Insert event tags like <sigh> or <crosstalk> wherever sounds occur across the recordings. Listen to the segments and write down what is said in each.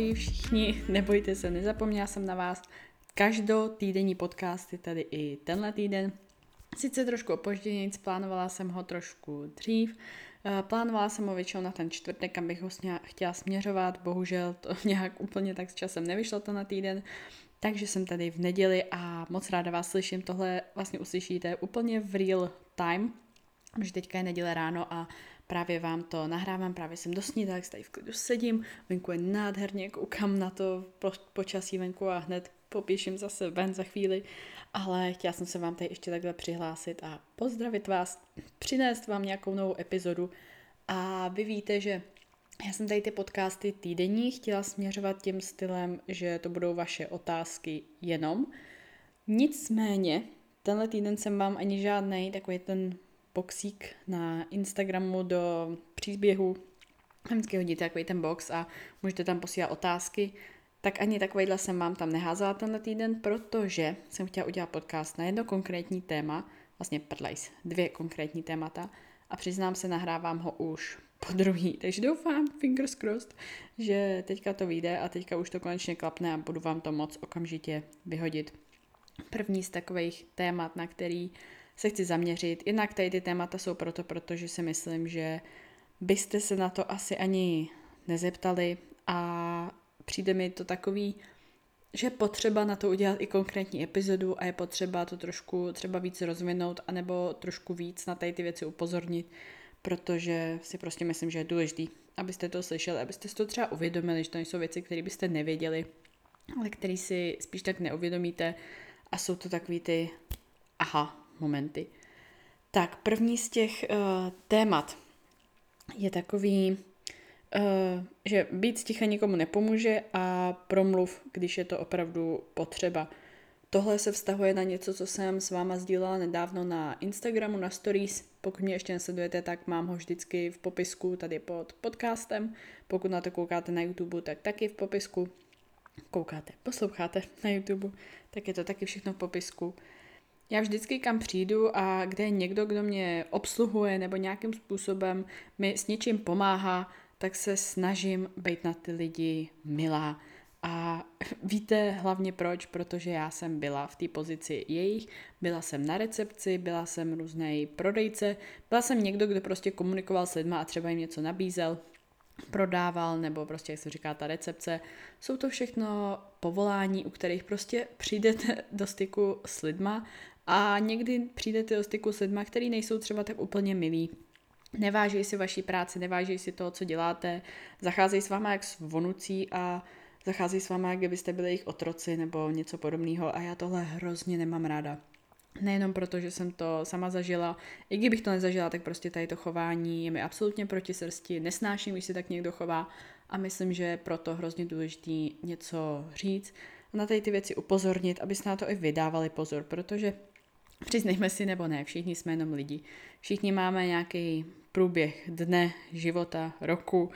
Ahoj všichni, <laughs> nebojte se, nezapomněla jsem na vás. Každotýdenní podcast je tady i tenhle týden. Sice trošku opoždění, plánovala jsem ho trošku dřív, eh, Plánovala jsem ho většinou na ten čtvrtek, abych ho chtěla směřovat, bohužel to <laughs> nějak úplně tak s časem nevyšlo to na týden, takže jsem tady v neděli a moc ráda vás slyším. Tohle vlastně uslyšíte úplně v real time, protože teďka je neděle ráno a právě vám to nahrávám, právě jsem do snídanek, tady v klidu sedím, venku je nádherně, koukám na to počasí venku a hned popíším zase ven za chvíli, ale chtěla jsem se vám tady ještě takhle přihlásit a pozdravit vás, přinést vám nějakou novou epizodu a vy víte, že já jsem tady ty podcasty týdenní chtěla směřovat tím stylem, že to budou vaše otázky jenom. Nicméně, tenhle týden jsem vám ani žádný takový ten boxík na Instagramu do příběhu. Vždycky hodíte takový ten box a můžete tam posílat otázky. Tak ani takovýhle jsem vám tam neházela tenhle týden, protože jsem chtěla udělat podcast na jedno konkrétní téma, vlastně prdlejs, dvě konkrétní témata a přiznám se, nahrávám ho už po druhý, <laughs> takže doufám, fingers crossed, že teďka to vyjde a teďka už to konečně klapne a budu vám to moc okamžitě vyhodit. První z takových témat, na který se chci zaměřit. Jednak tady ty témata jsou proto, protože si myslím, že byste se na to asi ani nezeptali a přijde mi to takový, že je potřeba na to udělat i konkrétní epizodu a je potřeba to trošku třeba víc rozvinout anebo trošku víc na tady ty věci upozornit, protože si prostě myslím, že je důležitý, abyste to slyšeli, abyste si to třeba uvědomili, že to nejsou věci, které byste nevěděli, ale které si spíš tak neuvědomíte a jsou to takový ty aha, momenty. Tak první z těch uh, témat je takový, uh, že být sticha nikomu nepomůže a promluv, když je to opravdu potřeba. Tohle se vztahuje na něco, co jsem s váma sdílela nedávno na Instagramu, na stories. Pokud mě ještě nesledujete, tak mám ho vždycky v popisku tady pod podcastem. Pokud na to koukáte na YouTube, tak taky v popisku. Koukáte, posloucháte na YouTube, tak je to taky všechno v popisku. Já vždycky kam přijdu a kde je někdo, kdo mě obsluhuje nebo nějakým způsobem mi s něčím pomáhá, tak se snažím být na ty lidi milá. A <laughs> víte hlavně proč? Protože já jsem byla v té pozici jejich, byla jsem na recepci, byla jsem různý prodejce, byla jsem někdo, kdo prostě komunikoval s lidma a třeba jim něco nabízel, prodával, nebo prostě, jak se říká, ta recepce. Jsou to všechno povolání, u kterých prostě přijdete <laughs> do styku s lidma a někdy přijdete do styku s lidmi, který nejsou třeba tak úplně milí. Neváží si vaší práci, neváží si toho, co děláte, zacházejí s váma jak s vonucí a zacházejí s váma, jak kdybyste byli jejich otroci nebo něco podobného. A já tohle hrozně nemám ráda. Nejenom proto, že jsem to sama zažila, i kdybych to nezažila, tak prostě tady to chování je mi absolutně proti srsti, nesnáším, když se tak někdo chová. A myslím, že je proto hrozně důležitý něco říct, na tady ty věci upozornit, abyste na to i vydávali pozor, protože Přiznejme si nebo ne, všichni jsme jenom lidi. Všichni máme nějaký průběh dne, života, roku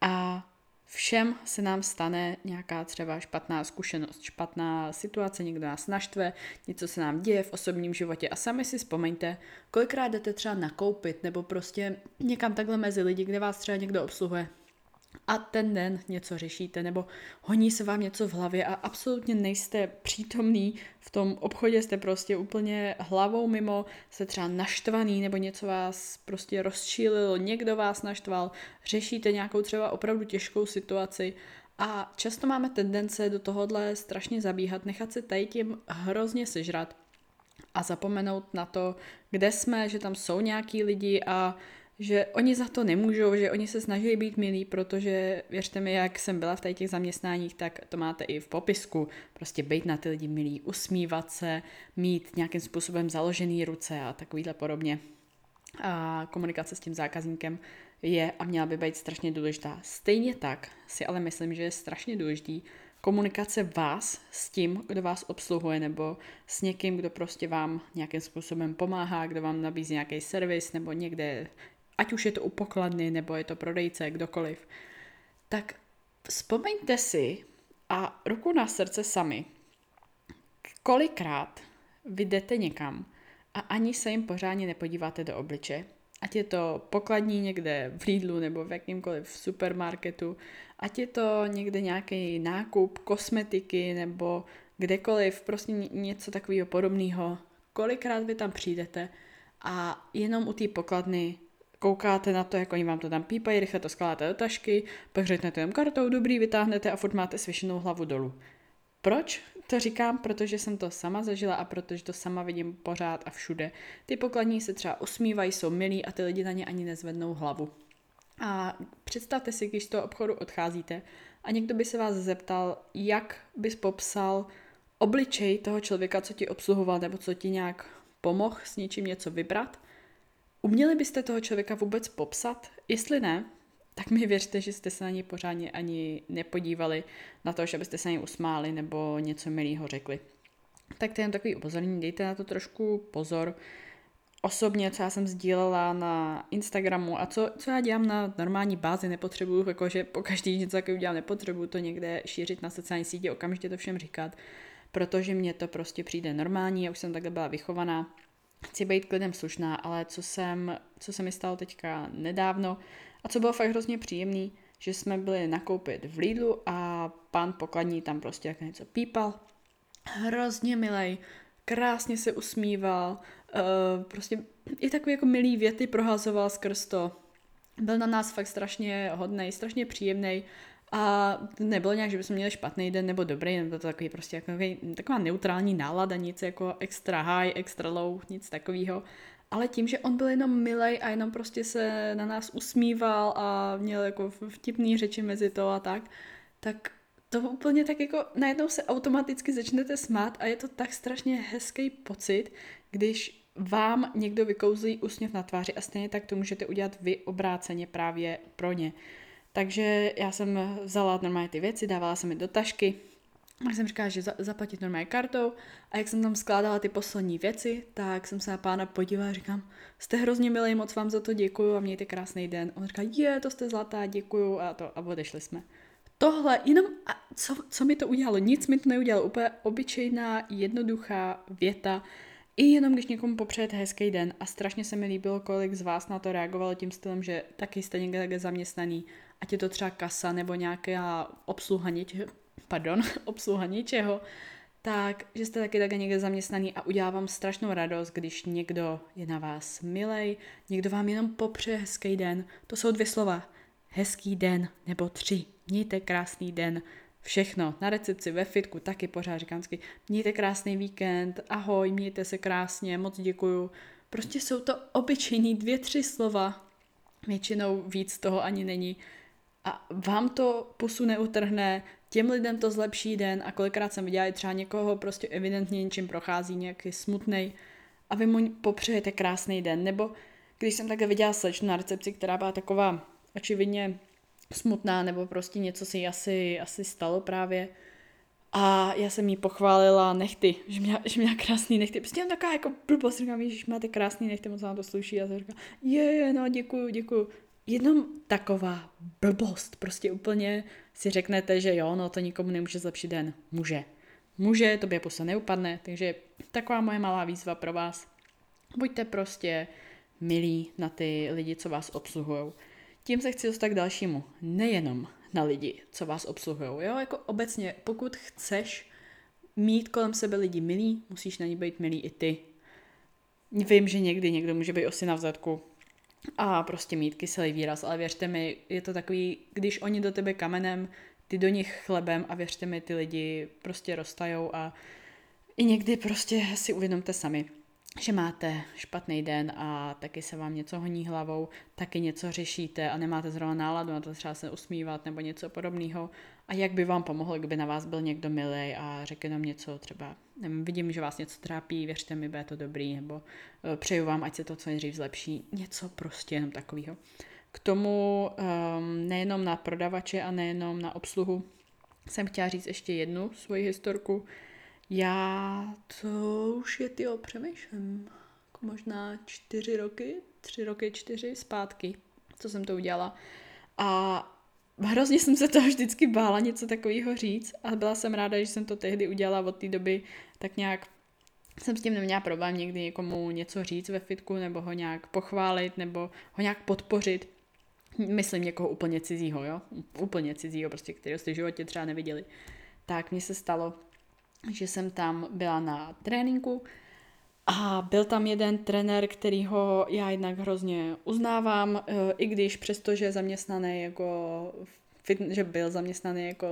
a všem se nám stane nějaká třeba špatná zkušenost, špatná situace, někdo nás naštve, něco se nám děje v osobním životě a sami si vzpomeňte, kolikrát jdete třeba nakoupit nebo prostě někam takhle mezi lidi, kde vás třeba někdo obsluhuje a ten den něco řešíte, nebo honí se vám něco v hlavě a absolutně nejste přítomný v tom obchodě, jste prostě úplně hlavou mimo, jste třeba naštvaný, nebo něco vás prostě rozčílilo, někdo vás naštval, řešíte nějakou třeba opravdu těžkou situaci a často máme tendence do tohohle strašně zabíhat, nechat se tady tím hrozně sežrat a zapomenout na to, kde jsme, že tam jsou nějaký lidi a že oni za to nemůžou, že oni se snaží být milí, protože věřte mi, jak jsem byla v těch zaměstnáních, tak to máte i v popisku. Prostě být na ty lidi milí, usmívat se, mít nějakým způsobem založený ruce a takovýhle podobně. A komunikace s tím zákazníkem je a měla by být strašně důležitá. Stejně tak si ale myslím, že je strašně důležitý komunikace vás s tím, kdo vás obsluhuje, nebo s někým, kdo prostě vám nějakým způsobem pomáhá, kdo vám nabízí nějaký servis, nebo někde ať už je to u pokladny, nebo je to prodejce, kdokoliv, tak vzpomeňte si a ruku na srdce sami, kolikrát vy jdete někam a ani se jim pořádně nepodíváte do obliče, ať je to pokladní někde v Lidlu nebo v jakýmkoliv supermarketu, ať je to někde nějaký nákup kosmetiky nebo kdekoliv, prostě něco takového podobného. Kolikrát vy tam přijdete a jenom u té pokladny koukáte na to, jak oni vám to tam pípají, rychle to skládáte do tašky, pak řeknete jim kartou, dobrý, vytáhnete a furt máte svěšenou hlavu dolů. Proč to říkám? Protože jsem to sama zažila a protože to sama vidím pořád a všude. Ty pokladní se třeba usmívají, jsou milí a ty lidi na ně ani nezvednou hlavu. A představte si, když z toho obchodu odcházíte a někdo by se vás zeptal, jak bys popsal obličej toho člověka, co ti obsluhoval nebo co ti nějak pomohl s něčím něco vybrat, uměli byste toho člověka vůbec popsat? Jestli ne, tak mi věřte, že jste se na něj pořádně ani nepodívali na to, že byste se na něj usmáli nebo něco milého řekli. Tak to je jen takový upozornění, dejte na to trošku pozor. Osobně, co já jsem sdílela na Instagramu a co, co já dělám na normální bázi, nepotřebuju, jakože po každý něco takového dělám, nepotřebuju to někde šířit na sociální sítě, okamžitě to všem říkat, protože mně to prostě přijde normální, já už jsem takhle byla vychovaná, chci být klidem slušná, ale co, jsem, co se mi stalo teďka nedávno a co bylo fakt hrozně příjemný, že jsme byli nakoupit v Lidlu a pán pokladní tam prostě jak něco pípal. Hrozně milej, krásně se usmíval, uh, prostě i takový jako milý věty prohazoval skrz to. Byl na nás fakt strašně hodný, strašně příjemný a nebylo nějak, že bychom měli špatný den nebo dobrý, nebo to takový prostě jako, taková neutrální nálada, nic jako extra high, extra low, nic takového. Ale tím, že on byl jenom milej a jenom prostě se na nás usmíval a měl jako vtipný řeči mezi to a tak, tak to úplně tak jako najednou se automaticky začnete smát a je to tak strašně hezký pocit, když vám někdo vykouzlí úsměv na tváři a stejně tak to můžete udělat vy obráceně právě pro ně. Takže já jsem vzala normálně ty věci, dávala jsem je do tašky, a jsem říkala, že za, zaplatit normálně kartou. A jak jsem tam skládala ty poslední věci, tak jsem se na pána podívala a říkám, jste hrozně milý, moc vám za to děkuju a mějte krásný den. On říká, je, to jste zlatá, děkuju. A to a odešli jsme. Tohle, jenom, a co, co mi to udělalo? Nic mi to neudělalo, úplně obyčejná, jednoduchá věta, i jenom když někomu popřejete hezký den. A strašně se mi líbilo, kolik z vás na to reagovalo tím stylem, že taky jste někde zaměstnaný, ať je to třeba kasa nebo nějaká obsluha něčeho, pardon, <laughs> obsluha něčeho, tak, že jste taky takhle někde zaměstnaný a udělá vám strašnou radost, když někdo je na vás milej, někdo vám jenom popře hezký den. To jsou dvě slova. Hezký den nebo tři. Mějte krásný den. Všechno. Na recepci, ve fitku, taky pořád říkám vždycky, mějte krásný víkend, ahoj, mějte se krásně, moc děkuju. Prostě jsou to obyčejný dvě, tři slova. Většinou víc toho ani není. A vám to pusu neutrhne, těm lidem to zlepší den a kolikrát jsem viděla třeba někoho prostě evidentně něčím prochází, nějaký smutný a vy mu popřejete krásný den. Nebo když jsem takhle viděla slečnu na recepci, která byla taková očividně smutná, nebo prostě něco si asi, asi stalo právě, a já jsem jí pochválila nechty, že měla, že měla krásný nechty. Prostě jen taková jako blbost, říkám, že máte krásný nechty, moc vám to sluší. A jsem říkala, je, je, no děkuju, děkuju jenom taková blbost. Prostě úplně si řeknete, že jo, no to nikomu nemůže zlepšit den. Může. Může, to by pusa neupadne, takže taková moje malá výzva pro vás. Buďte prostě milí na ty lidi, co vás obsluhují. Tím se chci dostat k dalšímu. Nejenom na lidi, co vás obsluhují. Jo, jako obecně, pokud chceš mít kolem sebe lidi milí, musíš na ně být milý i ty. Vím, že někdy někdo může být osy na vzadku, a prostě mít kyselý výraz, ale věřte mi, je to takový, když oni do tebe kamenem, ty do nich chlebem a věřte mi, ty lidi prostě roztajou a i někdy prostě si uvědomte sami, že máte špatný den a taky se vám něco honí hlavou, taky něco řešíte a nemáte zrovna náladu na to třeba se usmívat nebo něco podobného. A jak by vám pomohlo, kdyby na vás byl někdo milý a řekl nám něco třeba, nevím, vidím, že vás něco trápí, věřte mi, bude to dobrý, nebo uh, přeju vám, ať se to co nejdřív zlepší, něco prostě jenom takového. K tomu um, nejenom na prodavače a nejenom na obsluhu jsem chtěla říct ještě jednu svoji historku, já to už je, ty přemýšlím, jako možná čtyři roky, tři roky, čtyři zpátky, co jsem to udělala. A hrozně jsem se toho vždycky bála něco takového říct a byla jsem ráda, že jsem to tehdy udělala od té doby tak nějak jsem s tím neměla problém někdy někomu něco říct ve fitku, nebo ho nějak pochválit, nebo ho nějak podpořit. Myslím někoho úplně cizího, jo? Úplně cizího, prostě, který jste v životě třeba neviděli. Tak mně se stalo, že jsem tam byla na tréninku a byl tam jeden trenér, kterýho já jednak hrozně uznávám, eh, i když přesto, že zaměstnaný jako fit, že byl zaměstnaný jako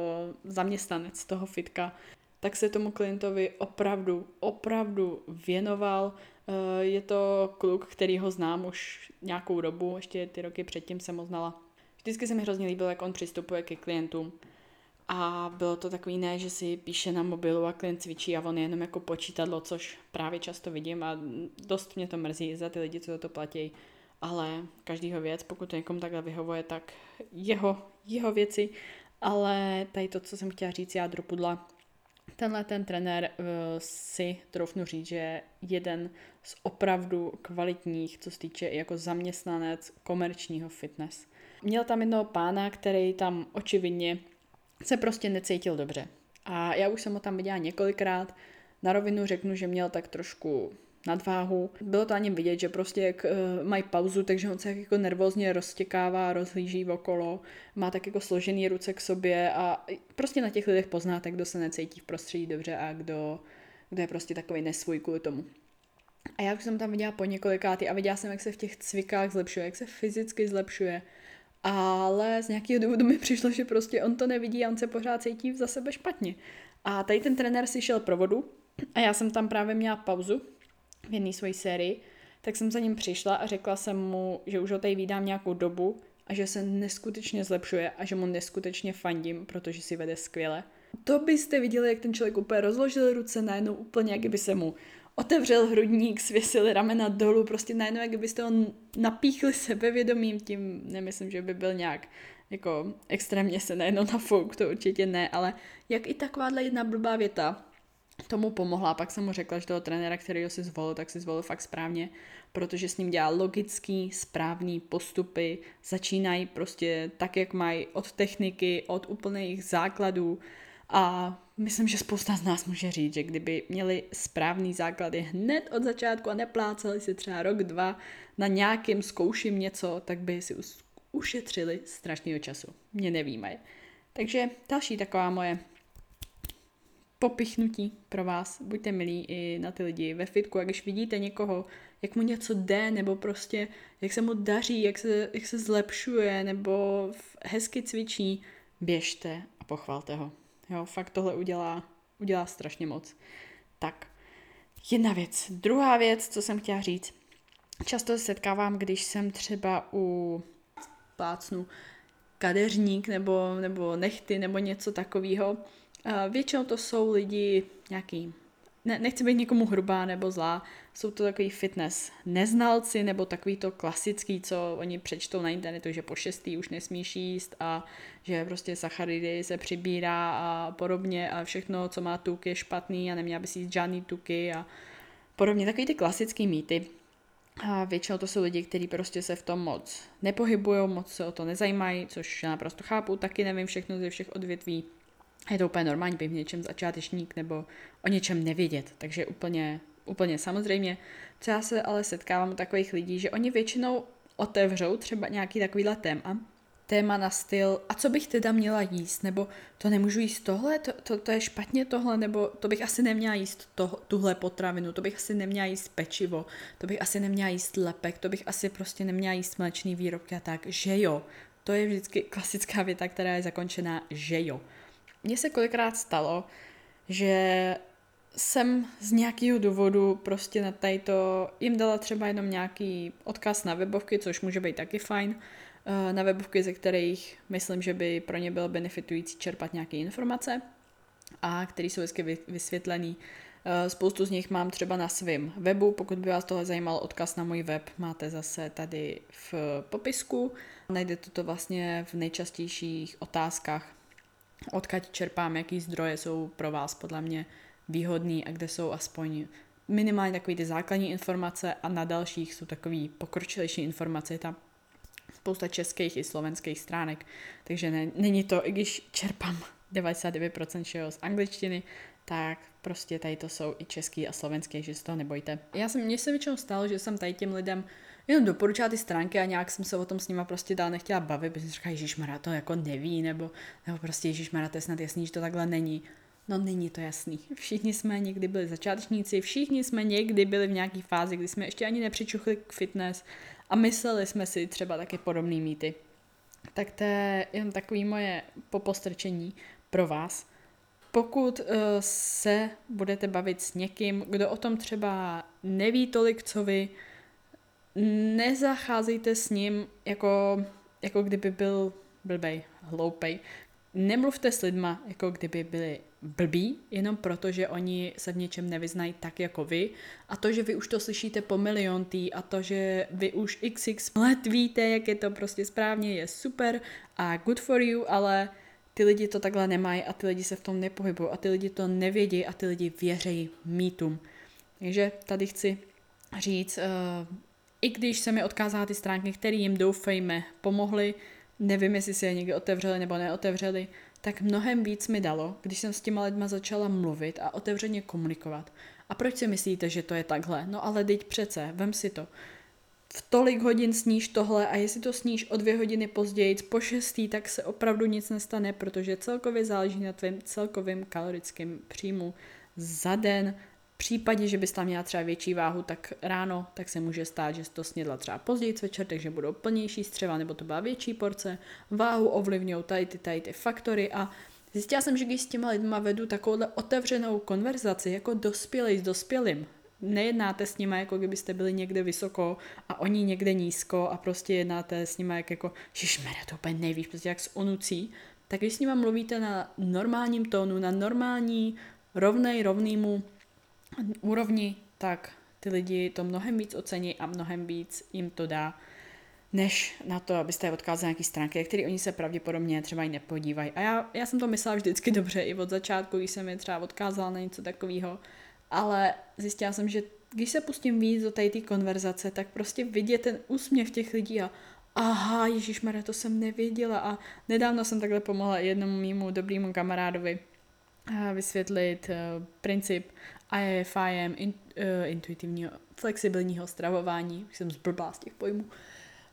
zaměstnanec toho fitka, tak se tomu klientovi opravdu, opravdu věnoval. Eh, je to kluk, který ho znám už nějakou dobu, ještě ty roky předtím jsem ho znala. Vždycky se mi hrozně líbilo, jak on přistupuje ke klientům. A bylo to takový ne, že si píše na mobilu a klient cvičí a on je jenom jako počítadlo, což právě často vidím a dost mě to mrzí za ty lidi, co to platí. Ale každýho věc, pokud to někomu takhle vyhovuje, tak jeho, jeho věci. Ale tady to, co jsem chtěla říct, já dropudla, tenhle ten trenér uh, si troufnu říct, že je jeden z opravdu kvalitních, co se týče jako zaměstnanec komerčního fitness. Měl tam jednoho pána, který tam očividně se prostě necítil dobře. A já už jsem ho tam viděla několikrát. Na rovinu řeknu, že měl tak trošku nadváhu. Bylo to ani vidět, že prostě jak uh, mají pauzu, takže on se jak jako nervózně roztěkává, rozhlíží okolo, má tak jako složený ruce k sobě a prostě na těch lidech poznáte, kdo se necítí v prostředí dobře a kdo, kdo je prostě takový nesvůj kvůli tomu. A já už jsem tam viděla po několikáty a viděla jsem, jak se v těch cvikách zlepšuje, jak se fyzicky zlepšuje. Ale z nějakého důvodu mi přišlo, že prostě on to nevidí a on se pořád cítí za sebe špatně. A tady ten trenér si šel pro vodu a já jsem tam právě měla pauzu v jedné své sérii, tak jsem za ním přišla a řekla jsem mu, že už ho tady vídám nějakou dobu a že se neskutečně zlepšuje a že mu neskutečně fandím, protože si vede skvěle. To byste viděli, jak ten člověk úplně rozložil ruce najednou úplně, jak by se mu otevřel hrudník, svěsil ramena dolů, prostě najednou, jak byste ho napíchli sebevědomím, tím nemyslím, že by byl nějak jako extrémně se najednou nafouk, to určitě ne, ale jak i takováhle jedna blbá věta tomu pomohla. Pak jsem mu řekla, že toho trenéra, který ho si zvolil, tak si zvolil fakt správně, protože s ním dělá logický, správný postupy, začínají prostě tak, jak mají od techniky, od úplných základů a myslím, že spousta z nás může říct, že kdyby měli správný základy hned od začátku a nepláceli si třeba rok, dva na nějakým zkouším něco, tak by si ušetřili strašného času. Mě nevíme. Takže další taková moje popichnutí pro vás. Buďte milí i na ty lidi ve fitku, jak když vidíte někoho, jak mu něco jde, nebo prostě jak se mu daří, jak se, jak se zlepšuje, nebo hezky cvičí, běžte a pochvalte ho. Jo, fakt tohle udělá, udělá strašně moc. Tak, jedna věc. Druhá věc, co jsem chtěla říct. Často se setkávám, když jsem třeba u plácnu kadeřník nebo, nebo nechty nebo něco takového, Většinou to jsou lidi nějaký, ne, nechci být někomu hrubá nebo zlá, jsou to takový fitness neznalci nebo takový to klasický, co oni přečtou na internetu, že po šestý už nesmíš jíst a že prostě sacharidy se přibírá a podobně a všechno, co má tuk, je špatný a neměla by si jíst žádný tuky a podobně. Takový ty klasický mýty. A většinou to jsou lidi, kteří prostě se v tom moc nepohybují, moc se o to nezajímají, což já naprosto chápu, taky nevím všechno ze všech odvětví, je to úplně normální být v něčem začátečník nebo o něčem nevědět. Takže úplně, úplně samozřejmě. Co já se ale setkávám u takových lidí, že oni většinou otevřou třeba nějaký takovýhle téma, téma na styl, a co bych teda měla jíst, nebo to nemůžu jíst tohle, to, to, to je špatně tohle, nebo to bych asi neměla jíst to, tuhle potravinu, to bych asi neměla jíst pečivo, to bych asi neměla jíst lepek, to bych asi prostě neměla jíst mléčný výrobky a tak, že jo. To je vždycky klasická věta, která je zakončená, že jo mně se kolikrát stalo, že jsem z nějakého důvodu prostě na to jim dala třeba jenom nějaký odkaz na webovky, což může být taky fajn, eh, na webovky, ze kterých myslím, že by pro ně bylo benefitující čerpat nějaké informace a které jsou hezky vysvětlený. Eh, spoustu z nich mám třeba na svém webu, pokud by vás tohle zajímal, odkaz na můj web máte zase tady v popisku. Najdete to vlastně v nejčastějších otázkách odkud čerpám, jaký zdroje jsou pro vás podle mě výhodný a kde jsou aspoň minimálně takové ty základní informace a na dalších jsou takové pokročilejší informace. Je tam spousta českých i slovenských stránek, takže ne, není to, i když čerpám 99% všeho z angličtiny, tak prostě tady to jsou i český a slovenský, že se toho nebojte. Já jsem, mně se většinou stalo, že jsem tady těm lidem jenom doporučila ty stránky a nějak jsem se o tom s nima prostě dál nechtěla bavit, protože říká, Ježíš Mara to jako neví, nebo, nebo prostě Ježíš Mara to je snad jasný, že to takhle není. No není to jasný. <laughs> Všichni jsme někdy byli začátečníci, všichni jsme někdy byli v nějaké fázi, kdy jsme ještě ani nepřičuchli k fitness a mysleli jsme si třeba taky podobný mýty. Tak to je jen takový moje popostrčení pro vás. Pokud uh, se budete bavit s někým, kdo o tom třeba neví tolik, co vy, nezacházejte s ním jako, jako kdyby byl blbej, hloupej. Nemluvte s lidma, jako kdyby byli blbí, jenom proto, že oni se v něčem nevyznají tak jako vy. A to, že vy už to slyšíte po milion tý a to, že vy už xx let víte, jak je to prostě správně, je super a good for you, ale ty lidi to takhle nemají a ty lidi se v tom nepohybují a ty lidi to nevědí a ty lidi věřejí mýtům. Takže tady chci říct, uh, i když se mi odkázala ty stránky, které jim doufejme pomohly, nevím, jestli si je někdy otevřeli nebo neotevřeli, tak mnohem víc mi dalo, když jsem s těma lidma začala mluvit a otevřeně komunikovat. A proč si myslíte, že to je takhle? No ale teď přece, vem si to. V tolik hodin sníš tohle a jestli to sníš o dvě hodiny později, po šestý, tak se opravdu nic nestane, protože celkově záleží na tvém celkovém kalorickém příjmu za den, v případě, že bys tam měla třeba větší váhu, tak ráno, tak se může stát, že jsi to snědla třeba později večer, takže budou plnější střeva, nebo to byla větší porce. Váhu ovlivňují tady ty, tady ty faktory a zjistila jsem, že když s těma lidma vedu takovouhle otevřenou konverzaci, jako dospělý s dospělým, nejednáte s nimi, jako kdybyste byli někde vysoko a oni někde nízko a prostě jednáte s nimi jak jako, šišmere, to úplně nevíš, prostě jak s onucí, tak když s nimi mluvíte na normálním tónu, na normální, rovnej, rovnýmu úrovni, tak ty lidi to mnohem víc ocení a mnohem víc jim to dá, než na to, abyste je odkázali nějaký stránky, které oni se pravděpodobně třeba i nepodívají. A já, já jsem to myslela vždycky dobře i od začátku, když jsem je třeba odkázala na něco takového, ale zjistila jsem, že když se pustím víc do té konverzace, tak prostě vidět ten úsměv těch lidí a aha, Ježíš to jsem nevěděla a nedávno jsem takhle pomohla jednomu mýmu dobrému kamarádovi vysvětlit uh, princip IFIM, in, uh, intuitivního, flexibilního stravování, už jsem zblblá z těch pojmů,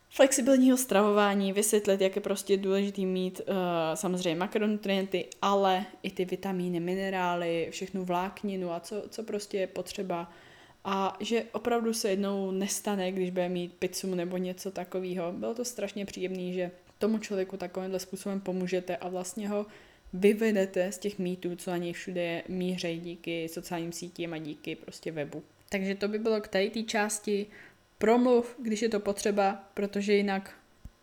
flexibilního stravování, vysvětlit, jak je prostě důležitý mít uh, samozřejmě makronutrienty, ale i ty vitamíny, minerály, všechnu vlákninu a co, co prostě je potřeba. A že opravdu se jednou nestane, když bude mít pizzu nebo něco takového. Bylo to strašně příjemné, že tomu člověku takovýmhle způsobem pomůžete a vlastně ho vyvedete z těch mýtů, co na něj všude mířejí díky sociálním sítím a díky prostě webu. Takže to by bylo k té té části. Promluv, když je to potřeba, protože jinak,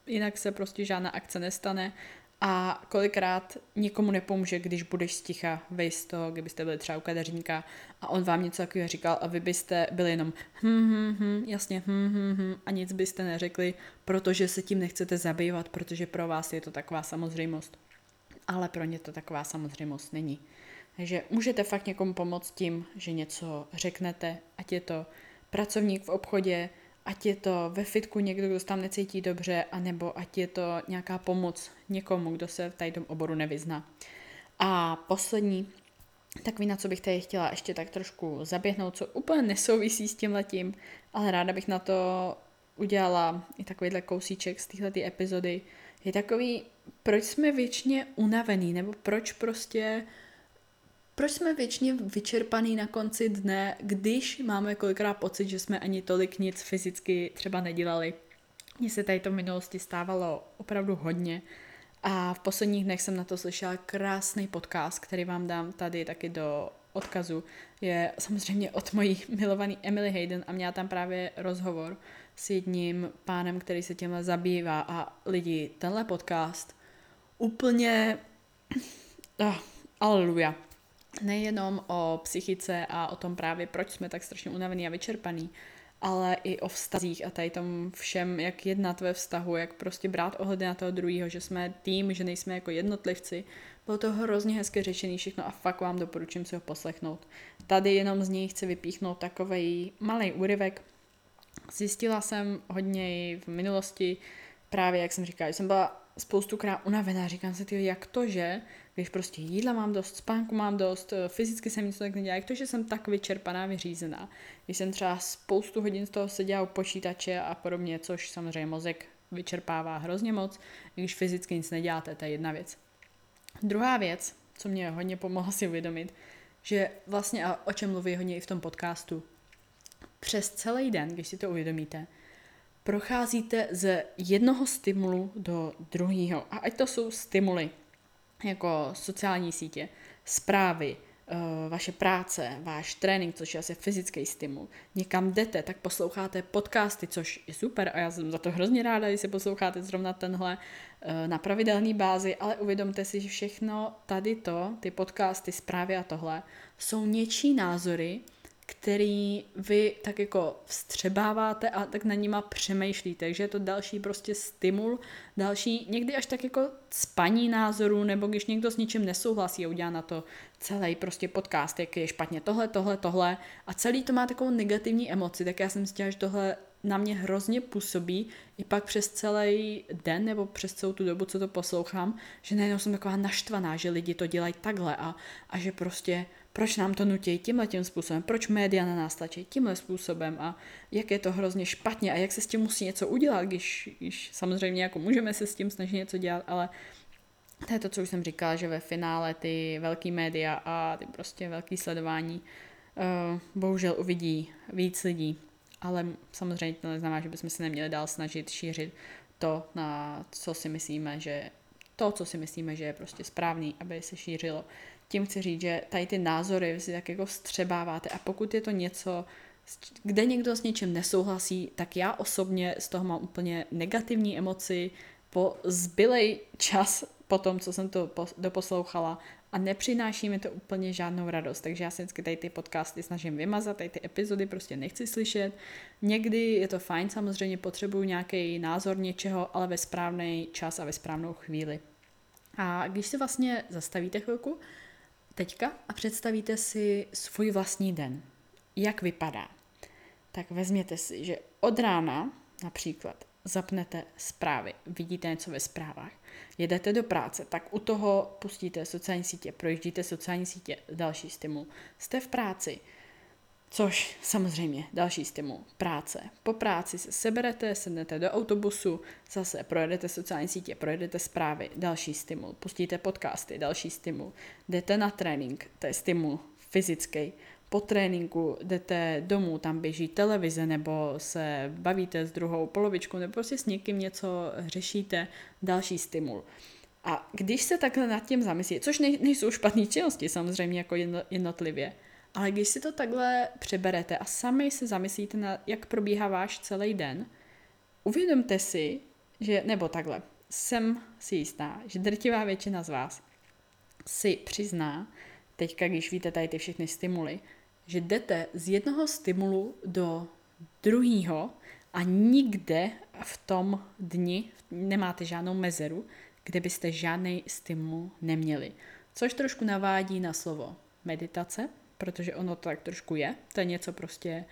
jinak se prostě žádná akce nestane a kolikrát nikomu nepomůže, když budeš sticha, vejs to, kdybyste byli třeba u kadeřníka a on vám něco takového říkal a vy byste byli jenom hm, hm, hm, jasně, hm, hm, hm, a nic byste neřekli, protože se tím nechcete zabývat, protože pro vás je to taková samozřejmost ale pro ně to taková samozřejmost není. Takže můžete fakt někomu pomoct tím, že něco řeknete, ať je to pracovník v obchodě, ať je to ve fitku někdo, kdo se tam necítí dobře, anebo ať je to nějaká pomoc někomu, kdo se v tady oboru nevyzná. A poslední, takový, na co bych tady chtěla ještě tak trošku zaběhnout, co úplně nesouvisí s tím letím, ale ráda bych na to udělala i takovýhle kousíček z téhle epizody, je takový, proč jsme většině unavený, nebo proč prostě, proč jsme většině vyčerpaný na konci dne, když máme kolikrát pocit, že jsme ani tolik nic fyzicky třeba nedělali. Mně se tady to minulosti stávalo opravdu hodně a v posledních dnech jsem na to slyšela krásný podcast, který vám dám tady taky do odkazu. Je samozřejmě od mojí milovaný Emily Hayden a měla tam právě rozhovor s jedním pánem, který se tímhle zabývá a lidi, tenhle podcast úplně oh, <clears throat> aleluja. Nejenom o psychice a o tom právě, proč jsme tak strašně unavení a vyčerpaný, ale i o vztazích a tady tom všem, jak jednat ve vztahu, jak prostě brát ohledy na toho druhého, že jsme tým, že nejsme jako jednotlivci. Bylo to hrozně hezky řečený všechno a fakt vám doporučím si ho poslechnout. Tady jenom z něj chci vypíchnout takový malý úryvek, Zjistila jsem hodně v minulosti, právě jak jsem říkala, že jsem byla spoustukrát unavená. Říkám si, tyjo, jak to, že když prostě jídla mám dost, spánku mám dost, eh, fyzicky jsem nic tak nedělá, jak to, že jsem tak vyčerpaná, vyřízená. Když jsem třeba spoustu hodin z toho seděla u počítače a podobně, což samozřejmě mozek vyčerpává hrozně moc, když fyzicky nic neděláte, to je jedna věc. Druhá věc, co mě hodně pomohlo si uvědomit, že vlastně, a o čem mluví hodně i v tom podcastu, přes celý den, když si to uvědomíte, procházíte z jednoho stimulu do druhého. A ať to jsou stimuly, jako sociální sítě, zprávy, eh, vaše práce, váš trénink, což je asi fyzický stimul. Někam jdete, tak posloucháte podcasty, což je super a já jsem za to hrozně ráda, když si posloucháte zrovna tenhle eh, na pravidelné bázi, ale uvědomte si, že všechno tady to, ty podcasty, zprávy a tohle, jsou něčí názory, který vy tak jako vstřebáváte a tak na nima přemýšlíte. Takže je to další prostě stimul, další někdy až tak jako spaní názorů, nebo když někdo s něčím nesouhlasí a udělá na to celý prostě podcast, jak je špatně tohle, tohle, tohle a celý to má takovou negativní emoci, tak já jsem si že tohle na mě hrozně působí i pak přes celý den nebo přes celou tu dobu, co to poslouchám, že najednou jsem taková naštvaná, že lidi to dělají takhle a, a že prostě proč nám to nutí? Tímhle tím způsobem, proč média na nás tlačí? Tímhle způsobem. A jak je to hrozně špatně? A jak se s tím musí něco udělat, když, když samozřejmě jako můžeme se s tím snažit něco dělat, ale to je to, co už jsem říkala, že ve finále ty velký média a ty prostě velký sledování uh, bohužel uvidí víc lidí, ale samozřejmě to neznamená, že bychom se neměli dál snažit šířit to, na co si myslíme, že to, co si myslíme, že je prostě správný, aby se šířilo tím chci říct, že tady ty názory si tak jako střebáváte a pokud je to něco, kde někdo s něčím nesouhlasí, tak já osobně z toho mám úplně negativní emoci po zbylej čas po tom, co jsem to doposlouchala a nepřináší mi to úplně žádnou radost. Takže já se vždycky tady ty podcasty snažím vymazat, tady ty epizody prostě nechci slyšet. Někdy je to fajn, samozřejmě potřebuju nějaký názor něčeho, ale ve správný čas a ve správnou chvíli. A když se vlastně zastavíte chvilku teďka a představíte si svůj vlastní den. Jak vypadá? Tak vezměte si, že od rána například zapnete zprávy, vidíte něco ve zprávách, jedete do práce, tak u toho pustíte sociální sítě, projíždíte sociální sítě, další stimul. Jste v práci, Což samozřejmě další stimul, práce. Po práci se seberete, sednete do autobusu, zase projedete sociální sítě, projedete zprávy, další stimul. Pustíte podcasty, další stimul. Jdete na trénink, to je stimul fyzický. Po tréninku jdete domů, tam běží televize, nebo se bavíte s druhou polovičkou, nebo prostě s někým něco řešíte, další stimul. A když se takhle nad tím zamyslíte, což nejsou špatné činnosti samozřejmě jako jednotlivě, ale když si to takhle přeberete a sami se zamyslíte na, jak probíhá váš celý den, uvědomte si, že, nebo takhle, jsem si jistá, že drtivá většina z vás si přizná, teďka, když víte tady ty všechny stimuly, že jdete z jednoho stimulu do druhého a nikde v tom dni nemáte žádnou mezeru, kde byste žádný stimul neměli. Což trošku navádí na slovo meditace, protože ono to tak trošku je. To je něco prostě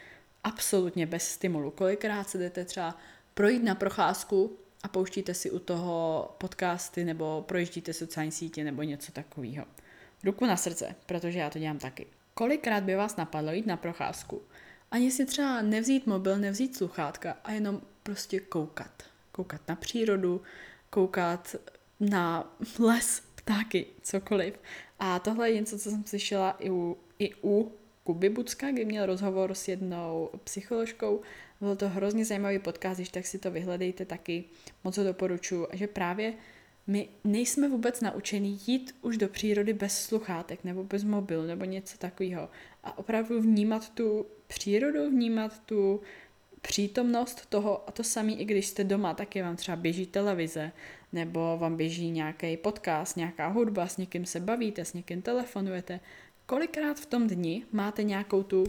absolutně bez stimulu. Kolikrát se jdete třeba projít na procházku a pouštíte si u toho podcasty nebo projíždíte sociální sítě nebo něco takového. Ruku na srdce, protože já to dělám taky. Kolikrát by vás napadlo jít na procházku, ani si třeba nevzít mobil, nevzít sluchátka a jenom prostě koukat. Koukat na přírodu, koukat na les, ptáky, cokoliv. A tohle je něco, co jsem slyšela i u i u Kuby Bucka, kdy měl rozhovor s jednou psycholožkou. Byl to hrozně zajímavý podcast, když tak si to vyhledejte taky, moc ho doporučuji. A že právě my nejsme vůbec naučení jít už do přírody bez sluchátek nebo bez mobilu nebo něco takového. A opravdu vnímat tu přírodu, vnímat tu přítomnost toho a to samé, i když jste doma, taky vám třeba běží televize, nebo vám běží nějaký podcast, nějaká hudba, s někým se bavíte, s někým telefonujete kolikrát v tom dni máte nějakou tu,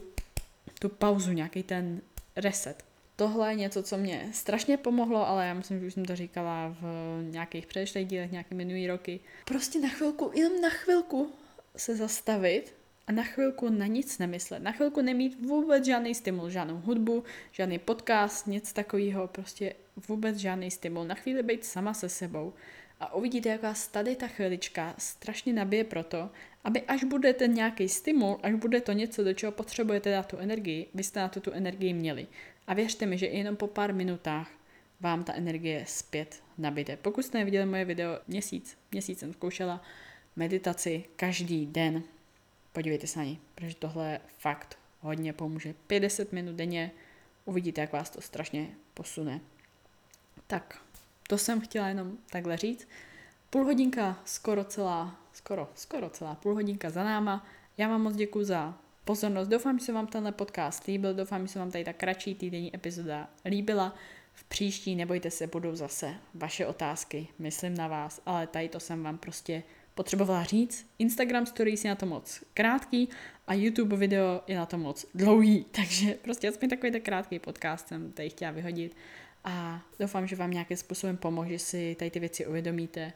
tu pauzu, nějaký ten reset. Tohle je něco, co mě strašně pomohlo, ale já myslím, že už jsem to říkala v nějakých předešlých dílech, nějaké minulý roky. Prostě na chvilku, jenom na chvilku se zastavit a na chvilku na nic nemyslet. Na chvilku nemít vůbec žádný stimul, žádnou hudbu, žádný podcast, nic takového, prostě vůbec žádný stimul. Na chvíli být sama se sebou A uvidíte, jak vás tady ta chvilička strašně nabije proto, aby až bude ten nějaký stimul, až bude to něco, do čeho potřebujete dát tu energii, vy jste na to tu energii měli. A věřte mi, že jenom po pár minutách vám ta energie zpět nabíde. Pokud jste neviděli moje video měsíc, měsíc jsem zkoušela meditaci každý den, podívejte se na ní, protože tohle fakt hodně pomůže. 50 minut denně, uvidíte, jak vás to strašně posune. Tak, to jsem chtěla jenom takhle říct. Půl hodinka skoro celá, skoro, skoro celá půl hodinka za náma. Já vám moc děkuji za pozornost. Doufám, že se vám tenhle podcast líbil, doufám, že se vám tady ta kratší týdenní epizoda líbila. V příští, nebojte se, budou zase vaše otázky, myslím na vás, ale tady to jsem vám prostě potřebovala říct. Instagram stories je na to moc krátký a YouTube video je na to moc dlouhý, <laughs> takže prostě aspoň takový tak krátký podcast jsem tady chtěla vyhodit a doufám, že vám nějakým způsobem pomůže, že si tady ty věci uvědomíte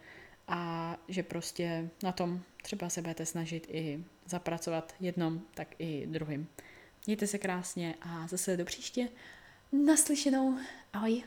a že prostě na tom třeba se budete snažit i zapracovat jednom, tak i druhým. Mějte se krásně a zase do příště. Naslyšenou. Ahoj.